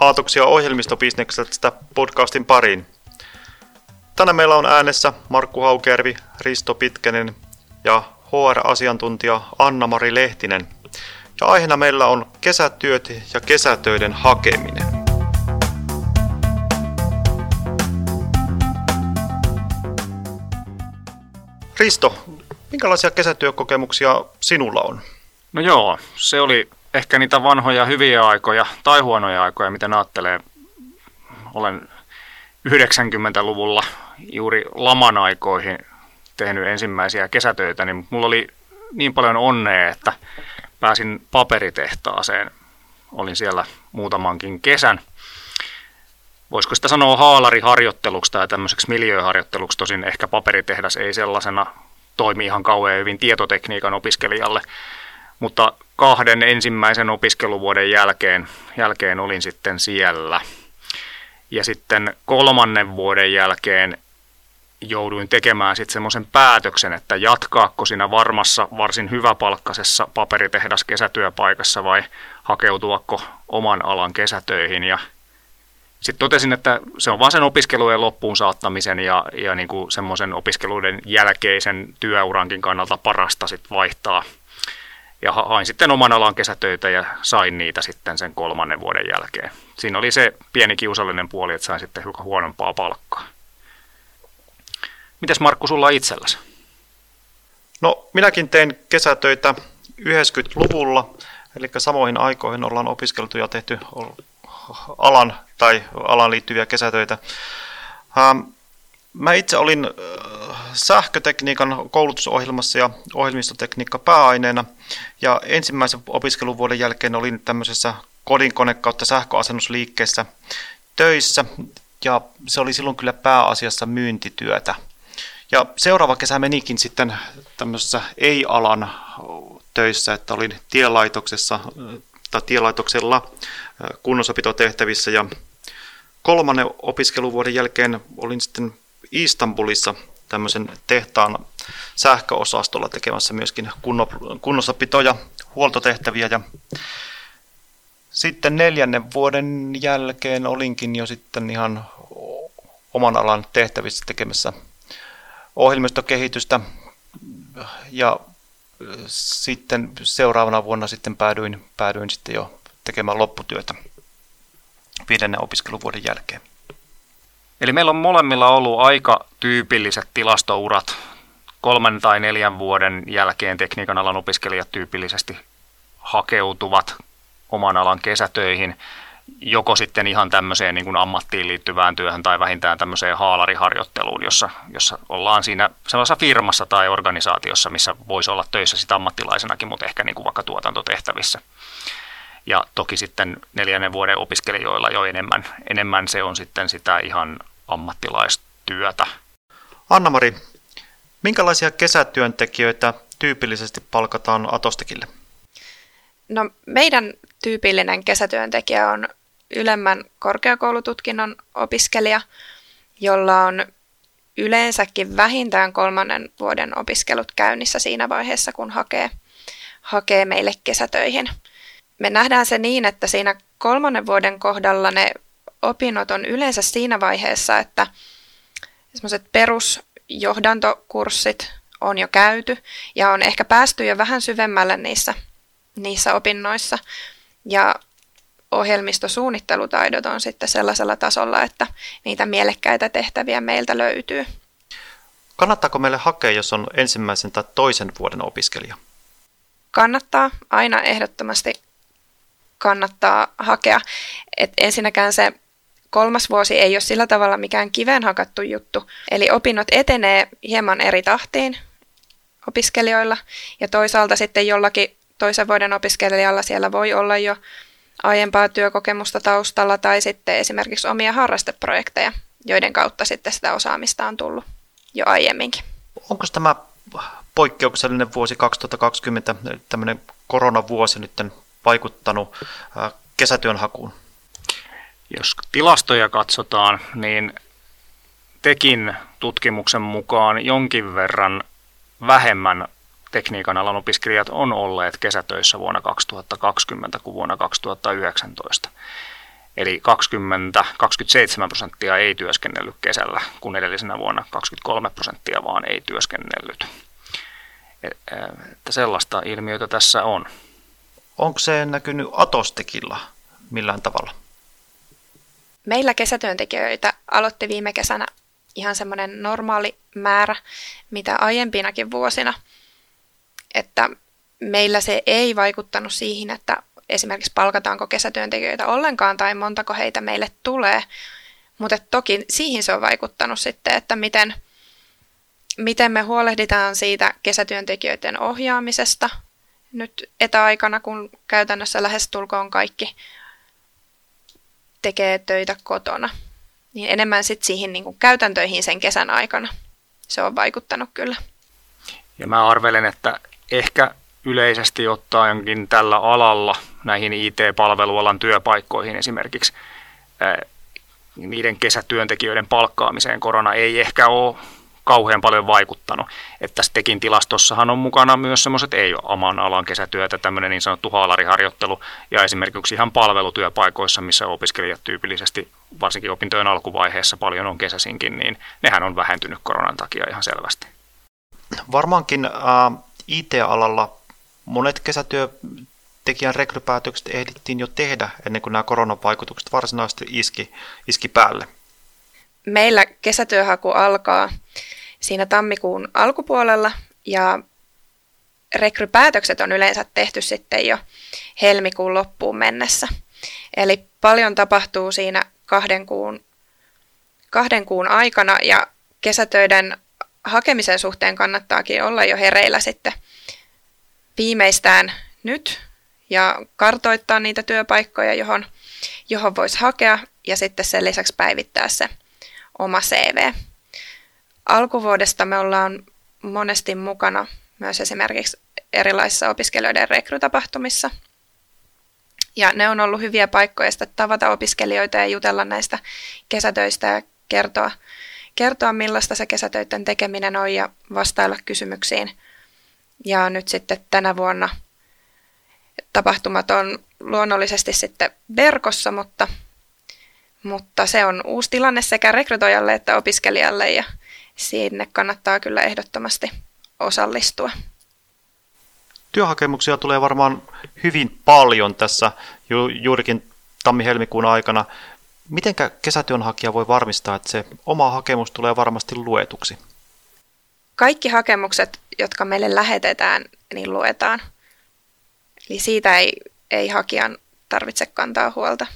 Aatoksia ohjelmistobisneksestä podcastin pariin. Tänään meillä on äänessä Markku Haukervi, Risto Pitkänen ja HR-asiantuntija Anna-Mari Lehtinen. Ja aiheena meillä on kesätyöt ja kesätöiden hakeminen. Risto, minkälaisia kesätyökokemuksia sinulla on? No joo, se oli ehkä niitä vanhoja hyviä aikoja tai huonoja aikoja, miten ajattelee. Olen 90-luvulla juuri laman aikoihin tehnyt ensimmäisiä kesätöitä, niin mulla oli niin paljon onnea, että pääsin paperitehtaaseen. Olin siellä muutamankin kesän. Voisiko sitä sanoa haalariharjoitteluksi tai tämmöiseksi miljööharjoitteluksi, tosin ehkä paperitehdas ei sellaisena toimi ihan kauhean hyvin tietotekniikan opiskelijalle. Mutta kahden ensimmäisen opiskeluvuoden jälkeen, jälkeen olin sitten siellä. Ja sitten kolmannen vuoden jälkeen jouduin tekemään sitten semmoisen päätöksen, että jatkaako siinä varmassa varsin hyväpalkkaisessa paperitehdas kesätyöpaikassa vai hakeutuako oman alan kesätöihin. Ja sitten totesin, että se on vain sen opiskelujen loppuun saattamisen ja, ja niin kuin semmoisen opiskeluiden jälkeisen työurankin kannalta parasta sitten vaihtaa – ja hain sitten oman alan kesätöitä ja sain niitä sitten sen kolmannen vuoden jälkeen. Siinä oli se pieni kiusallinen puoli, että sain sitten hiukan huonompaa palkkaa. Mites Markku sulla itselläsi? No minäkin tein kesätöitä 90-luvulla, eli samoihin aikoihin ollaan opiskeltu ja tehty alan tai alan liittyviä kesätöitä. Ähm, mä itse olin sähkötekniikan koulutusohjelmassa ja ohjelmistotekniikka pääaineena. Ja ensimmäisen opiskeluvuoden jälkeen olin tämmöisessä kodinkone kautta sähköasennusliikkeessä töissä. Ja se oli silloin kyllä pääasiassa myyntityötä. Ja seuraava kesä menikin sitten tämmöisessä ei-alan töissä, että olin tielaitoksessa tai tielaitoksella kunnossapitotehtävissä ja kolmannen opiskeluvuoden jälkeen olin sitten Istanbulissa tämmöisen tehtaan sähköosastolla tekemässä myöskin kunnossapitoja, huoltotehtäviä ja sitten neljännen vuoden jälkeen olinkin jo sitten ihan oman alan tehtävissä tekemässä ohjelmistokehitystä ja sitten seuraavana vuonna sitten päädyin, päädyin sitten jo tekemään lopputyötä viidennen opiskeluvuoden jälkeen. Eli meillä on molemmilla ollut aika tyypilliset tilastourat. Kolmen tai neljän vuoden jälkeen tekniikan alan opiskelijat tyypillisesti hakeutuvat oman alan kesätöihin, joko sitten ihan tämmöiseen niin kuin ammattiin liittyvään työhön tai vähintään tämmöiseen haalariharjoitteluun, jossa, jossa ollaan siinä sellaisessa firmassa tai organisaatiossa, missä voisi olla töissä sitä ammattilaisenakin, mutta ehkä niin kuin vaikka tuotantotehtävissä. Ja toki sitten neljännen vuoden opiskelijoilla jo enemmän, enemmän se on sitten sitä ihan ammattilaistyötä. Anna-Mari, minkälaisia kesätyöntekijöitä tyypillisesti palkataan Atostekille? No, meidän tyypillinen kesätyöntekijä on ylemmän korkeakoulututkinnon opiskelija, jolla on yleensäkin vähintään kolmannen vuoden opiskelut käynnissä siinä vaiheessa, kun hakee, hakee meille kesätöihin. Me nähdään se niin, että siinä kolmannen vuoden kohdalla ne opinnot on yleensä siinä vaiheessa, että semmoiset perusjohdantokurssit on jo käyty ja on ehkä päästy jo vähän syvemmälle niissä, niissä opinnoissa. Ja ohjelmistosuunnittelutaidot on sitten sellaisella tasolla, että niitä mielekkäitä tehtäviä meiltä löytyy. Kannattaako meille hakea, jos on ensimmäisen tai toisen vuoden opiskelija? Kannattaa. Aina ehdottomasti kannattaa hakea. Et ensinnäkään se kolmas vuosi ei ole sillä tavalla mikään kiveen hakattu juttu. Eli opinnot etenee hieman eri tahtiin opiskelijoilla ja toisaalta sitten jollakin toisen vuoden opiskelijalla siellä voi olla jo aiempaa työkokemusta taustalla tai sitten esimerkiksi omia harrasteprojekteja, joiden kautta sitten sitä osaamista on tullut jo aiemminkin. Onko tämä poikkeuksellinen vuosi 2020, tämmöinen koronavuosi nyt vaikuttanut kesätyön hakuun? Jos tilastoja katsotaan, niin tekin tutkimuksen mukaan jonkin verran vähemmän tekniikan alan opiskelijat on olleet kesätöissä vuonna 2020 kuin vuonna 2019. Eli 20-27 prosenttia ei työskennellyt kesällä, kun edellisenä vuonna 23 prosenttia vaan ei työskennellyt. Että sellaista ilmiötä tässä on. Onko se näkynyt Atostekilla millään tavalla? Meillä kesätyöntekijöitä aloitti viime kesänä ihan semmoinen normaali määrä, mitä aiempinakin vuosina. Että meillä se ei vaikuttanut siihen, että esimerkiksi palkataanko kesätyöntekijöitä ollenkaan tai montako heitä meille tulee. Mutta toki siihen se on vaikuttanut sitten, että miten, miten me huolehditaan siitä kesätyöntekijöiden ohjaamisesta nyt etäaikana, kun käytännössä lähestulkoon kaikki tekee töitä kotona. Niin enemmän sitten siihen niin kuin käytäntöihin sen kesän aikana. Se on vaikuttanut kyllä. Ja mä arvelen, että ehkä yleisesti ottaenkin tällä alalla näihin IT-palvelualan työpaikkoihin esimerkiksi niiden kesätyöntekijöiden palkkaamiseen korona ei ehkä ole kauhean paljon vaikuttanut. Että tässä tekin tilastossahan on mukana myös semmoiset ei ole oman alan kesätyötä, tämmöinen niin sanottu haalariharjoittelu ja esimerkiksi ihan palvelutyöpaikoissa, missä opiskelijat tyypillisesti, varsinkin opintojen alkuvaiheessa paljon on kesäsinkin, niin nehän on vähentynyt koronan takia ihan selvästi. Varmaankin äh, IT-alalla monet kesätyötekijän rekrypäätökset ehdittiin jo tehdä ennen kuin nämä koronavaikutukset varsinaisesti iski, iski päälle. Meillä kesätyöhaku alkaa siinä tammikuun alkupuolella ja rekrypäätökset on yleensä tehty sitten jo helmikuun loppuun mennessä. Eli paljon tapahtuu siinä kahden kuun, kahden kuun aikana ja kesätöiden hakemisen suhteen kannattaakin olla jo hereillä sitten viimeistään nyt ja kartoittaa niitä työpaikkoja, johon, johon voisi hakea ja sitten sen lisäksi päivittää se oma CV. Alkuvuodesta me ollaan monesti mukana myös esimerkiksi erilaisissa opiskelijoiden rekrytapahtumissa. Ja ne on ollut hyviä paikkoja sitten tavata opiskelijoita ja jutella näistä kesätöistä ja kertoa, kertoa millaista se kesätöiden tekeminen on ja vastailla kysymyksiin – ja nyt sitten tänä vuonna tapahtumat on luonnollisesti sitten verkossa, mutta, mutta se on uusi tilanne sekä rekrytoijalle että opiskelijalle ja sinne kannattaa kyllä ehdottomasti osallistua. Työhakemuksia tulee varmaan hyvin paljon tässä ju- juurikin tammi-helmikuun aikana. Mitenkä kesätyönhakija voi varmistaa, että se oma hakemus tulee varmasti luetuksi? Kaikki hakemukset, jotka meille lähetetään, niin luetaan. Eli siitä ei, ei hakijan tarvitse kantaa huolta.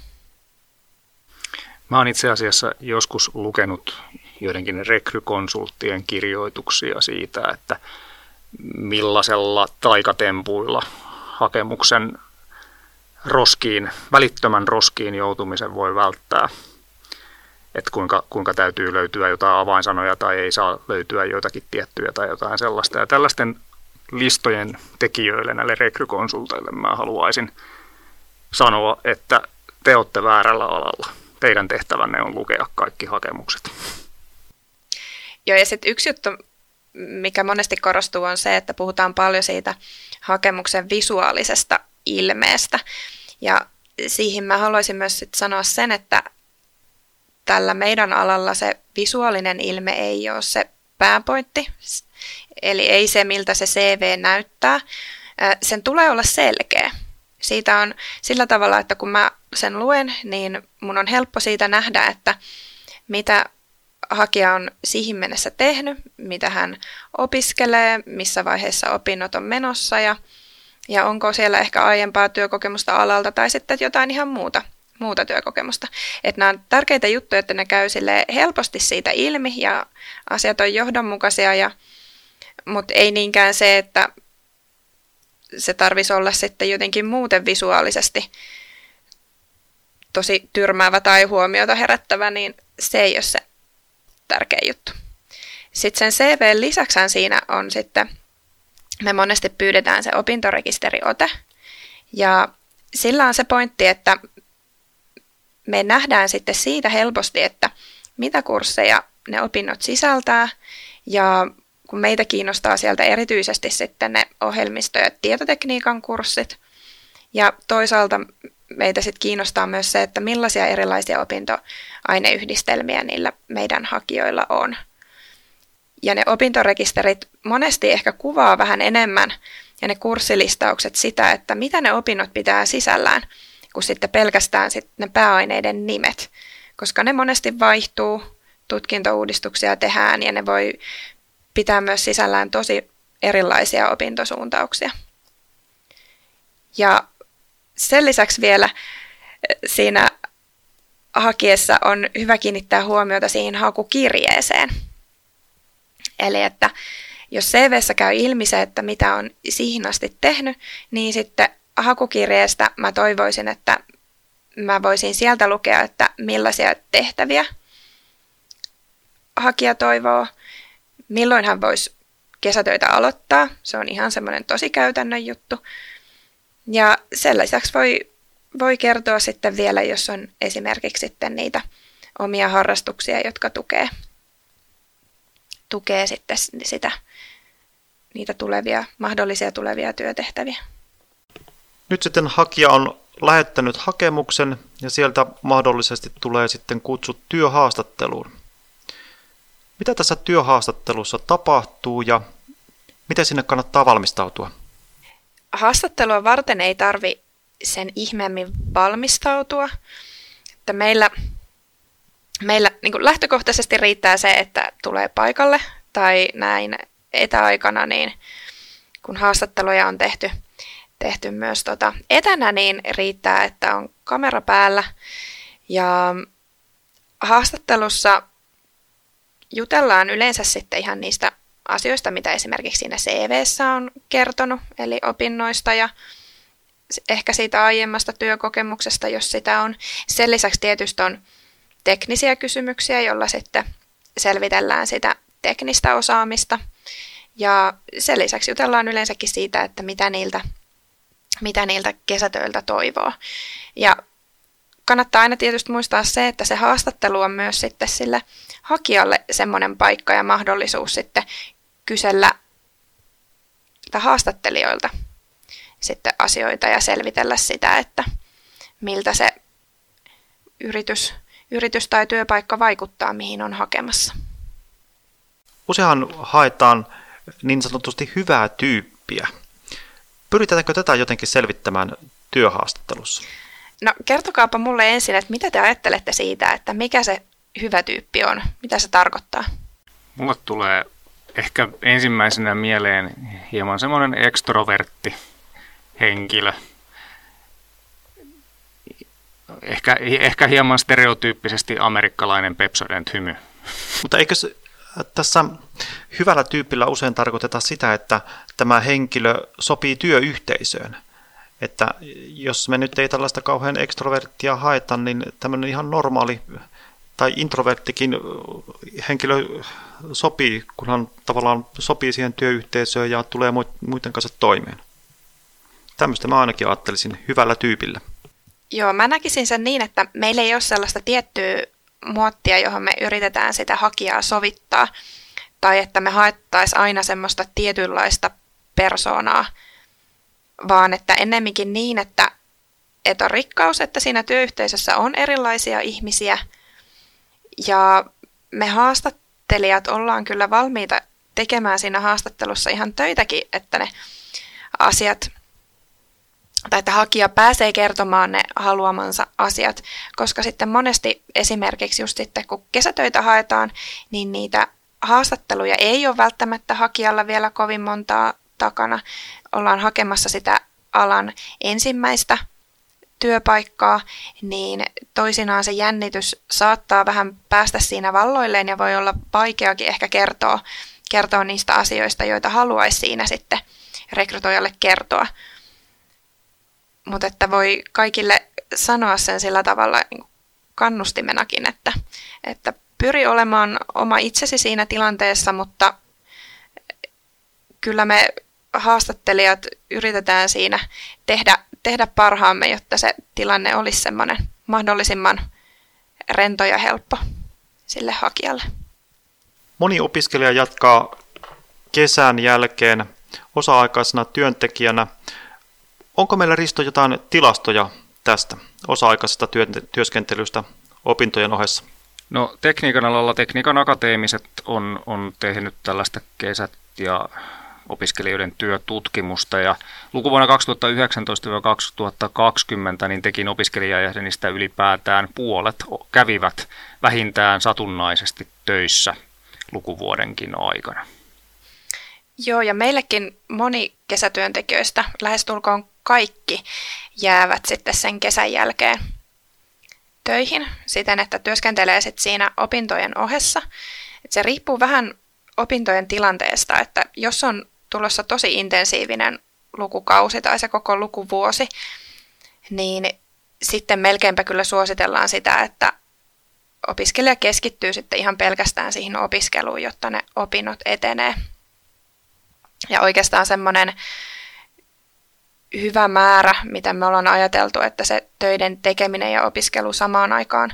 Mä oon itse asiassa joskus lukenut joidenkin rekrykonsulttien kirjoituksia siitä, että millaisella taikatempuilla hakemuksen roskiin, välittömän roskiin joutumisen voi välttää että kuinka, kuinka täytyy löytyä jotain avainsanoja tai ei saa löytyä joitakin tiettyjä tai jotain sellaista. Ja tällaisten listojen tekijöille, näille rekrykonsulteille mä haluaisin sanoa, että te olette väärällä alalla. Teidän tehtävänne on lukea kaikki hakemukset. Joo, ja sitten yksi juttu, mikä monesti korostuu, on se, että puhutaan paljon siitä hakemuksen visuaalisesta ilmeestä. Ja siihen mä haluaisin myös sit sanoa sen, että tällä meidän alalla se visuaalinen ilme ei ole se pääpointti, eli ei se, miltä se CV näyttää. Sen tulee olla selkeä. Siitä on sillä tavalla, että kun mä sen luen, niin mun on helppo siitä nähdä, että mitä hakija on siihen mennessä tehnyt, mitä hän opiskelee, missä vaiheessa opinnot on menossa ja, ja onko siellä ehkä aiempaa työkokemusta alalta tai sitten jotain ihan muuta muuta työkokemusta. Että nämä on tärkeitä juttuja, että ne käy helposti siitä ilmi ja asiat on johdonmukaisia, ja, mutta ei niinkään se, että se tarvisi olla sitten jotenkin muuten visuaalisesti tosi tyrmäävä tai huomiota herättävä, niin se ei ole se tärkeä juttu. Sitten sen CV lisäksi siinä on sitten, me monesti pyydetään se opintorekisteriote, ja sillä on se pointti, että me nähdään sitten siitä helposti, että mitä kursseja ne opinnot sisältää. Ja kun meitä kiinnostaa sieltä erityisesti sitten ne ohjelmisto- ja tietotekniikan kurssit. Ja toisaalta meitä sitten kiinnostaa myös se, että millaisia erilaisia opintoaineyhdistelmiä niillä meidän hakijoilla on. Ja ne opintorekisterit monesti ehkä kuvaa vähän enemmän ja ne kurssilistaukset sitä, että mitä ne opinnot pitää sisällään, kuin sitten pelkästään sit ne pääaineiden nimet, koska ne monesti vaihtuu, tutkintouudistuksia tehdään ja ne voi pitää myös sisällään tosi erilaisia opintosuuntauksia. Ja sen lisäksi vielä eh, siinä hakiessa on hyvä kiinnittää huomiota siihen hakukirjeeseen. Eli että jos CVssä käy ilmi se, että mitä on siihen asti tehnyt, niin sitten hakukirjeestä mä toivoisin, että mä voisin sieltä lukea, että millaisia tehtäviä hakija toivoo, milloin hän voisi kesätöitä aloittaa. Se on ihan semmoinen tosi käytännön juttu. Ja sen lisäksi voi, voi kertoa sitten vielä, jos on esimerkiksi sitten niitä omia harrastuksia, jotka tukee, tukee sitten sitä, niitä tulevia, mahdollisia tulevia työtehtäviä. Nyt sitten hakija on lähettänyt hakemuksen ja sieltä mahdollisesti tulee sitten kutsut työhaastatteluun. Mitä tässä työhaastattelussa tapahtuu ja miten sinne kannattaa valmistautua? Haastattelua varten ei tarvi sen ihmeemmin valmistautua. Että meillä meillä niin lähtökohtaisesti riittää se, että tulee paikalle tai näin etäaikana, niin kun haastatteluja on tehty, tehty myös tota etänä, niin riittää, että on kamera päällä. Ja haastattelussa jutellaan yleensä sitten ihan niistä asioista, mitä esimerkiksi siinä CVssä on kertonut, eli opinnoista ja ehkä siitä aiemmasta työkokemuksesta, jos sitä on. Sen lisäksi tietysti on teknisiä kysymyksiä, joilla sitten selvitellään sitä teknistä osaamista. Ja sen lisäksi jutellaan yleensäkin siitä, että mitä niiltä, mitä niiltä kesätöiltä toivoo. Ja kannattaa aina tietysti muistaa se, että se haastattelu on myös sitten sille hakijalle semmoinen paikka ja mahdollisuus sitten kysellä haastattelijoilta sitten asioita ja selvitellä sitä, että miltä se yritys, yritys tai työpaikka vaikuttaa, mihin on hakemassa. Useinhan haetaan niin sanotusti hyvää tyyppiä. Pyritäänkö tätä jotenkin selvittämään työhaastattelussa? No kertokaapa mulle ensin, että mitä te ajattelette siitä, että mikä se hyvä tyyppi on? Mitä se tarkoittaa? Mulle tulee ehkä ensimmäisenä mieleen hieman semmoinen ekstrovertti henkilö. Ehkä, ehkä hieman stereotyyppisesti amerikkalainen Pepsodent hymy. Mutta eikö tässä hyvällä tyypillä usein tarkoiteta sitä, että tämä henkilö sopii työyhteisöön? Että jos me nyt ei tällaista kauhean ekstroverttia haeta, niin tämmöinen ihan normaali tai introverttikin henkilö sopii, kunhan tavallaan sopii siihen työyhteisöön ja tulee muiden kanssa toimeen. Tämmöistä mä ainakin ajattelisin hyvällä tyypillä. Joo, mä näkisin sen niin, että meillä ei ole sellaista tiettyä muottia, johon me yritetään sitä hakijaa sovittaa, tai että me haettaisiin aina semmoista tietynlaista persoonaa, vaan että ennemminkin niin, että, että on rikkaus, että siinä työyhteisössä on erilaisia ihmisiä, ja me haastattelijat ollaan kyllä valmiita tekemään siinä haastattelussa ihan töitäkin, että ne asiat tai että hakija pääsee kertomaan ne haluamansa asiat, koska sitten monesti esimerkiksi just sitten kun kesätöitä haetaan, niin niitä haastatteluja ei ole välttämättä hakijalla vielä kovin montaa takana. Ollaan hakemassa sitä alan ensimmäistä työpaikkaa, niin toisinaan se jännitys saattaa vähän päästä siinä valloilleen ja voi olla vaikeakin ehkä kertoa, kertoa niistä asioista, joita haluaisi siinä sitten rekrytoijalle kertoa. Mutta että voi kaikille sanoa sen sillä tavalla niin kannustimenakin, että, että pyri olemaan oma itsesi siinä tilanteessa, mutta kyllä me haastattelijat yritetään siinä tehdä, tehdä parhaamme, jotta se tilanne olisi semmoinen mahdollisimman rento ja helppo sille hakijalle. Moni opiskelija jatkaa kesän jälkeen osa-aikaisena työntekijänä. Onko meillä Risto jotain tilastoja tästä osa-aikaisesta työskentelystä opintojen ohessa? No tekniikan alalla tekniikan akateemiset on, on tehnyt tällaista kesät- ja opiskelijoiden työtutkimusta ja lukuvuonna 2019-2020 niin tekin opiskelijajäsenistä ylipäätään puolet kävivät vähintään satunnaisesti töissä lukuvuodenkin aikana. Joo, ja meillekin moni kesätyöntekijöistä, lähestulkoon kaikki, jäävät sitten sen kesän jälkeen töihin siten, että työskentelee sitten siinä opintojen ohessa. Et se riippuu vähän opintojen tilanteesta, että jos on tulossa tosi intensiivinen lukukausi tai se koko lukuvuosi, niin sitten melkeinpä kyllä suositellaan sitä, että opiskelija keskittyy sitten ihan pelkästään siihen opiskeluun, jotta ne opinnot etenee. Ja oikeastaan semmoinen hyvä määrä, mitä me ollaan ajateltu, että se töiden tekeminen ja opiskelu samaan aikaan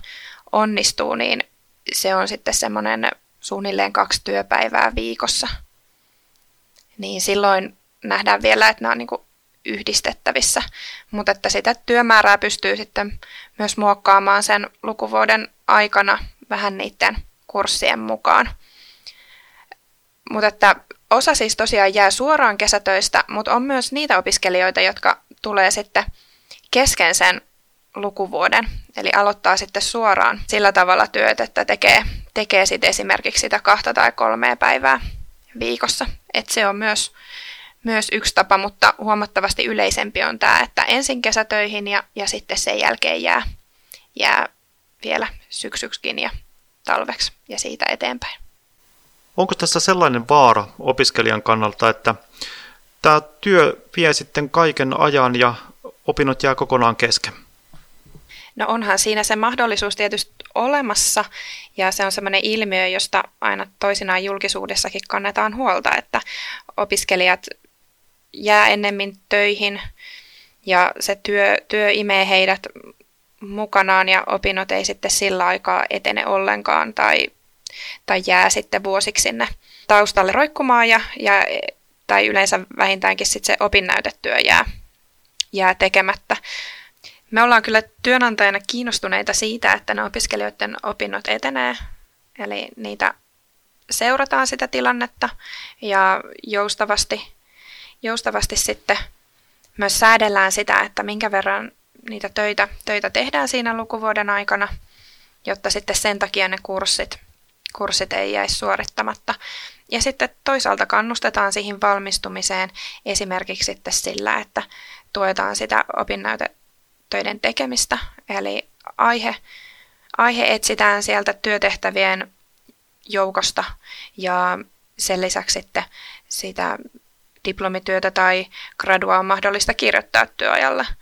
onnistuu, niin se on sitten semmoinen suunnilleen kaksi työpäivää viikossa. Niin silloin nähdään vielä, että nämä on niin yhdistettävissä, mutta että sitä työmäärää pystyy sitten myös muokkaamaan sen lukuvuoden aikana vähän niiden kurssien mukaan. Mutta että osa siis tosiaan jää suoraan kesätöistä, mutta on myös niitä opiskelijoita, jotka tulee sitten kesken sen lukuvuoden, eli aloittaa sitten suoraan sillä tavalla työt, että tekee, tekee sitten esimerkiksi sitä kahta tai kolmea päivää viikossa. Et se on myös, myös yksi tapa, mutta huomattavasti yleisempi on tämä, että ensin kesätöihin ja, ja sitten sen jälkeen jää, jää vielä syksyksikin ja talveksi ja siitä eteenpäin. Onko tässä sellainen vaara opiskelijan kannalta, että tämä työ vie sitten kaiken ajan ja opinnot jää kokonaan kesken? No onhan siinä se mahdollisuus tietysti olemassa ja se on sellainen ilmiö, josta aina toisinaan julkisuudessakin kannetaan huolta, että opiskelijat jää ennemmin töihin ja se työ, työ imee heidät mukanaan ja opinnot ei sitten sillä aikaa etene ollenkaan tai, tai jää sitten vuosiksi sinne taustalle roikkumaan ja, ja, tai yleensä vähintäänkin sitten se opinnäytetyö jää, jää tekemättä. Me ollaan kyllä työnantajana kiinnostuneita siitä, että ne opiskelijoiden opinnot etenee, eli niitä seurataan sitä tilannetta ja joustavasti, joustavasti sitten myös säädellään sitä, että minkä verran niitä töitä, töitä tehdään siinä lukuvuoden aikana, jotta sitten sen takia ne kurssit, kurssit ei jäisi suorittamatta. Ja sitten toisaalta kannustetaan siihen valmistumiseen esimerkiksi sitten sillä, että tuetaan sitä opinnäytetöiden tekemistä, eli aihe, aihe etsitään sieltä työtehtävien joukosta ja sen lisäksi sitten sitä diplomityötä tai gradua on mahdollista kirjoittaa työajalla –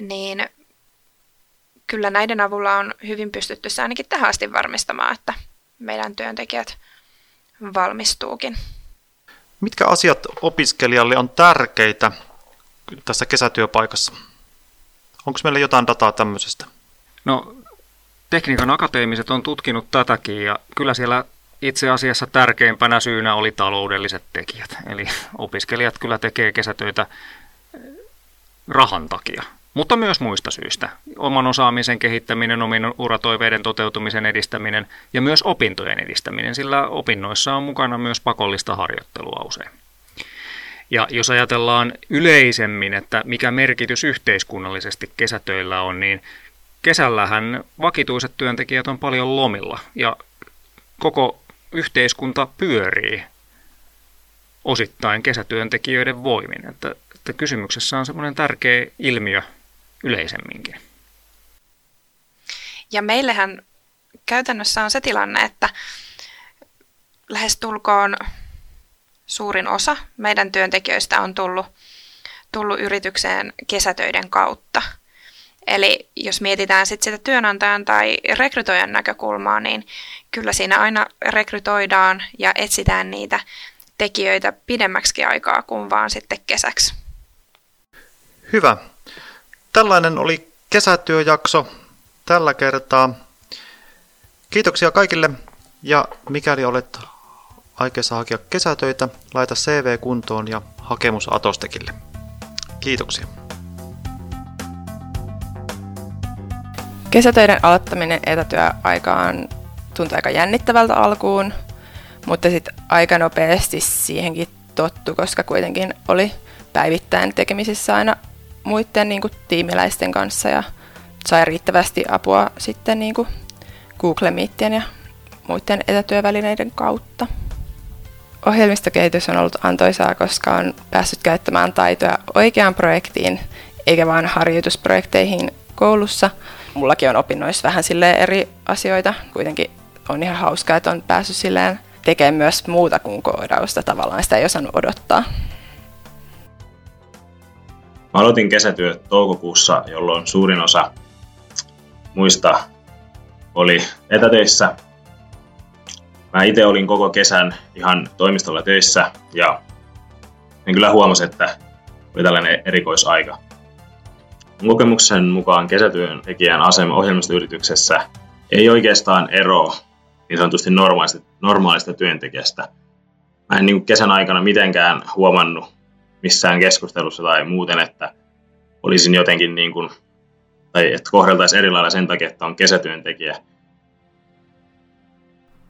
niin kyllä näiden avulla on hyvin pystytty se ainakin tähän asti varmistamaan, että meidän työntekijät valmistuukin. Mitkä asiat opiskelijalle on tärkeitä tässä kesätyöpaikassa? Onko meillä jotain dataa tämmöisestä? No, tekniikan akateemiset on tutkinut tätäkin ja kyllä siellä itse asiassa tärkeimpänä syynä oli taloudelliset tekijät. Eli opiskelijat kyllä tekee kesätöitä rahan takia mutta myös muista syistä. Oman osaamisen kehittäminen, omien uratoiveiden toteutumisen edistäminen ja myös opintojen edistäminen, sillä opinnoissa on mukana myös pakollista harjoittelua usein. Ja jos ajatellaan yleisemmin, että mikä merkitys yhteiskunnallisesti kesätöillä on, niin kesällähän vakituiset työntekijät on paljon lomilla ja koko yhteiskunta pyörii osittain kesätyöntekijöiden voimin. Että, että kysymyksessä on semmoinen tärkeä ilmiö yleisemminkin. Ja meillähän käytännössä on se tilanne, että lähestulkoon suurin osa meidän työntekijöistä on tullut, tullut yritykseen kesätöiden kautta. Eli jos mietitään sit sitä työnantajan tai rekrytoijan näkökulmaa, niin kyllä siinä aina rekrytoidaan ja etsitään niitä tekijöitä pidemmäksi aikaa kuin vaan sitten kesäksi. Hyvä. Tällainen oli kesätyöjakso tällä kertaa. Kiitoksia kaikille ja mikäli olet aikeissa hakea kesätöitä, laita CV kuntoon ja hakemus Atostekille. Kiitoksia. Kesätöiden aloittaminen etätyöaikaan tuntui aika jännittävältä alkuun, mutta sitten aika nopeasti siihenkin tottu, koska kuitenkin oli päivittäin tekemisissä aina muiden niin kuin, tiimiläisten kanssa ja sai riittävästi apua sitten niin kuin Google Meetien ja muiden etätyövälineiden kautta. Ohjelmistokehitys on ollut antoisaa, koska on päässyt käyttämään taitoja oikeaan projektiin, eikä vain harjoitusprojekteihin koulussa. Mullakin on opinnoissa vähän silleen eri asioita. Kuitenkin on ihan hauskaa, että on päässyt silleen tekemään myös muuta kuin koodausta tavallaan. Sitä ei osannut odottaa. Mä aloitin kesätyöt toukokuussa, jolloin suurin osa muista oli etätöissä. Mä itse olin koko kesän ihan toimistolla töissä ja en kyllä huomasi, että oli tällainen erikoisaika. Mun kokemuksen mukaan kesätyöntekijän asema ohjelmistoyrityksessä ei oikeastaan ero niin sanotusti normaalista, normaalista työntekijästä. Mä en niin kesän aikana mitenkään huomannut missään keskustelussa tai muuten, että olisin jotenkin niin kuin, tai että kohdeltaisiin eri lailla sen takia, että on kesätyöntekijä.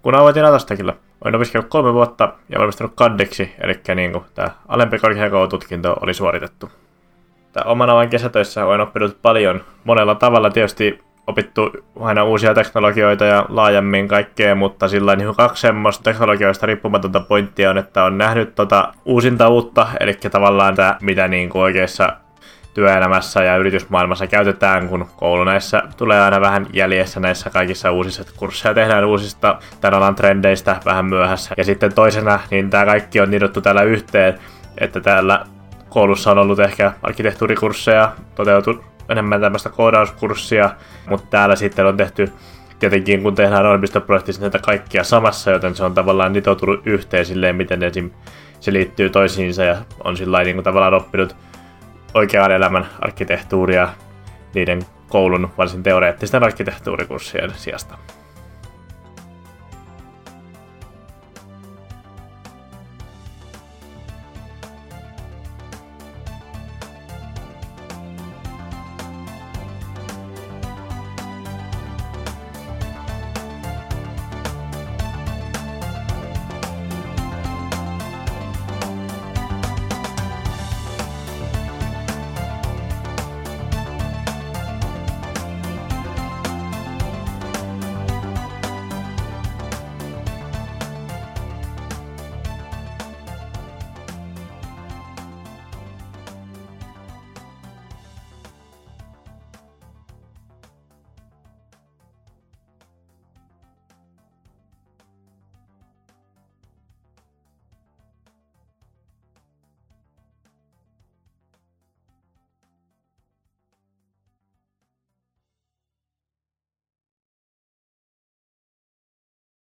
Kun aloitin Atastekilla, olin opiskellut kolme vuotta ja valmistunut kaddeksi, eli niin kuin tämä alempi korkeakoulututkinto oli suoritettu. Tämä omana vain kesätöissä olen oppinut paljon monella tavalla tietysti opittu aina uusia teknologioita ja laajemmin kaikkea, mutta sillä niin kaksi semmoista teknologioista riippumatonta pointtia on, että on nähnyt tota uusinta uutta, eli tavallaan tämä, mitä niin kuin oikeassa työelämässä ja yritysmaailmassa käytetään, kun koulu näissä tulee aina vähän jäljessä näissä kaikissa uusissa kursseja tehdään uusista tämän alan trendeistä vähän myöhässä. Ja sitten toisena, niin tämä kaikki on nidottu täällä yhteen, että täällä koulussa on ollut ehkä arkkitehtuurikursseja, toteutu enemmän tämmöistä koodauskurssia, mutta täällä sitten on tehty tietenkin kun tehdään ohjelmistoprojektissa näitä kaikkia samassa, joten se on tavallaan nitoutunut yhteen silleen, miten esim. se liittyy toisiinsa ja on sillä niin kuin tavallaan oppinut oikean elämän arkkitehtuuria niiden koulun varsin teoreettisten arkkitehtuurikurssien sijasta.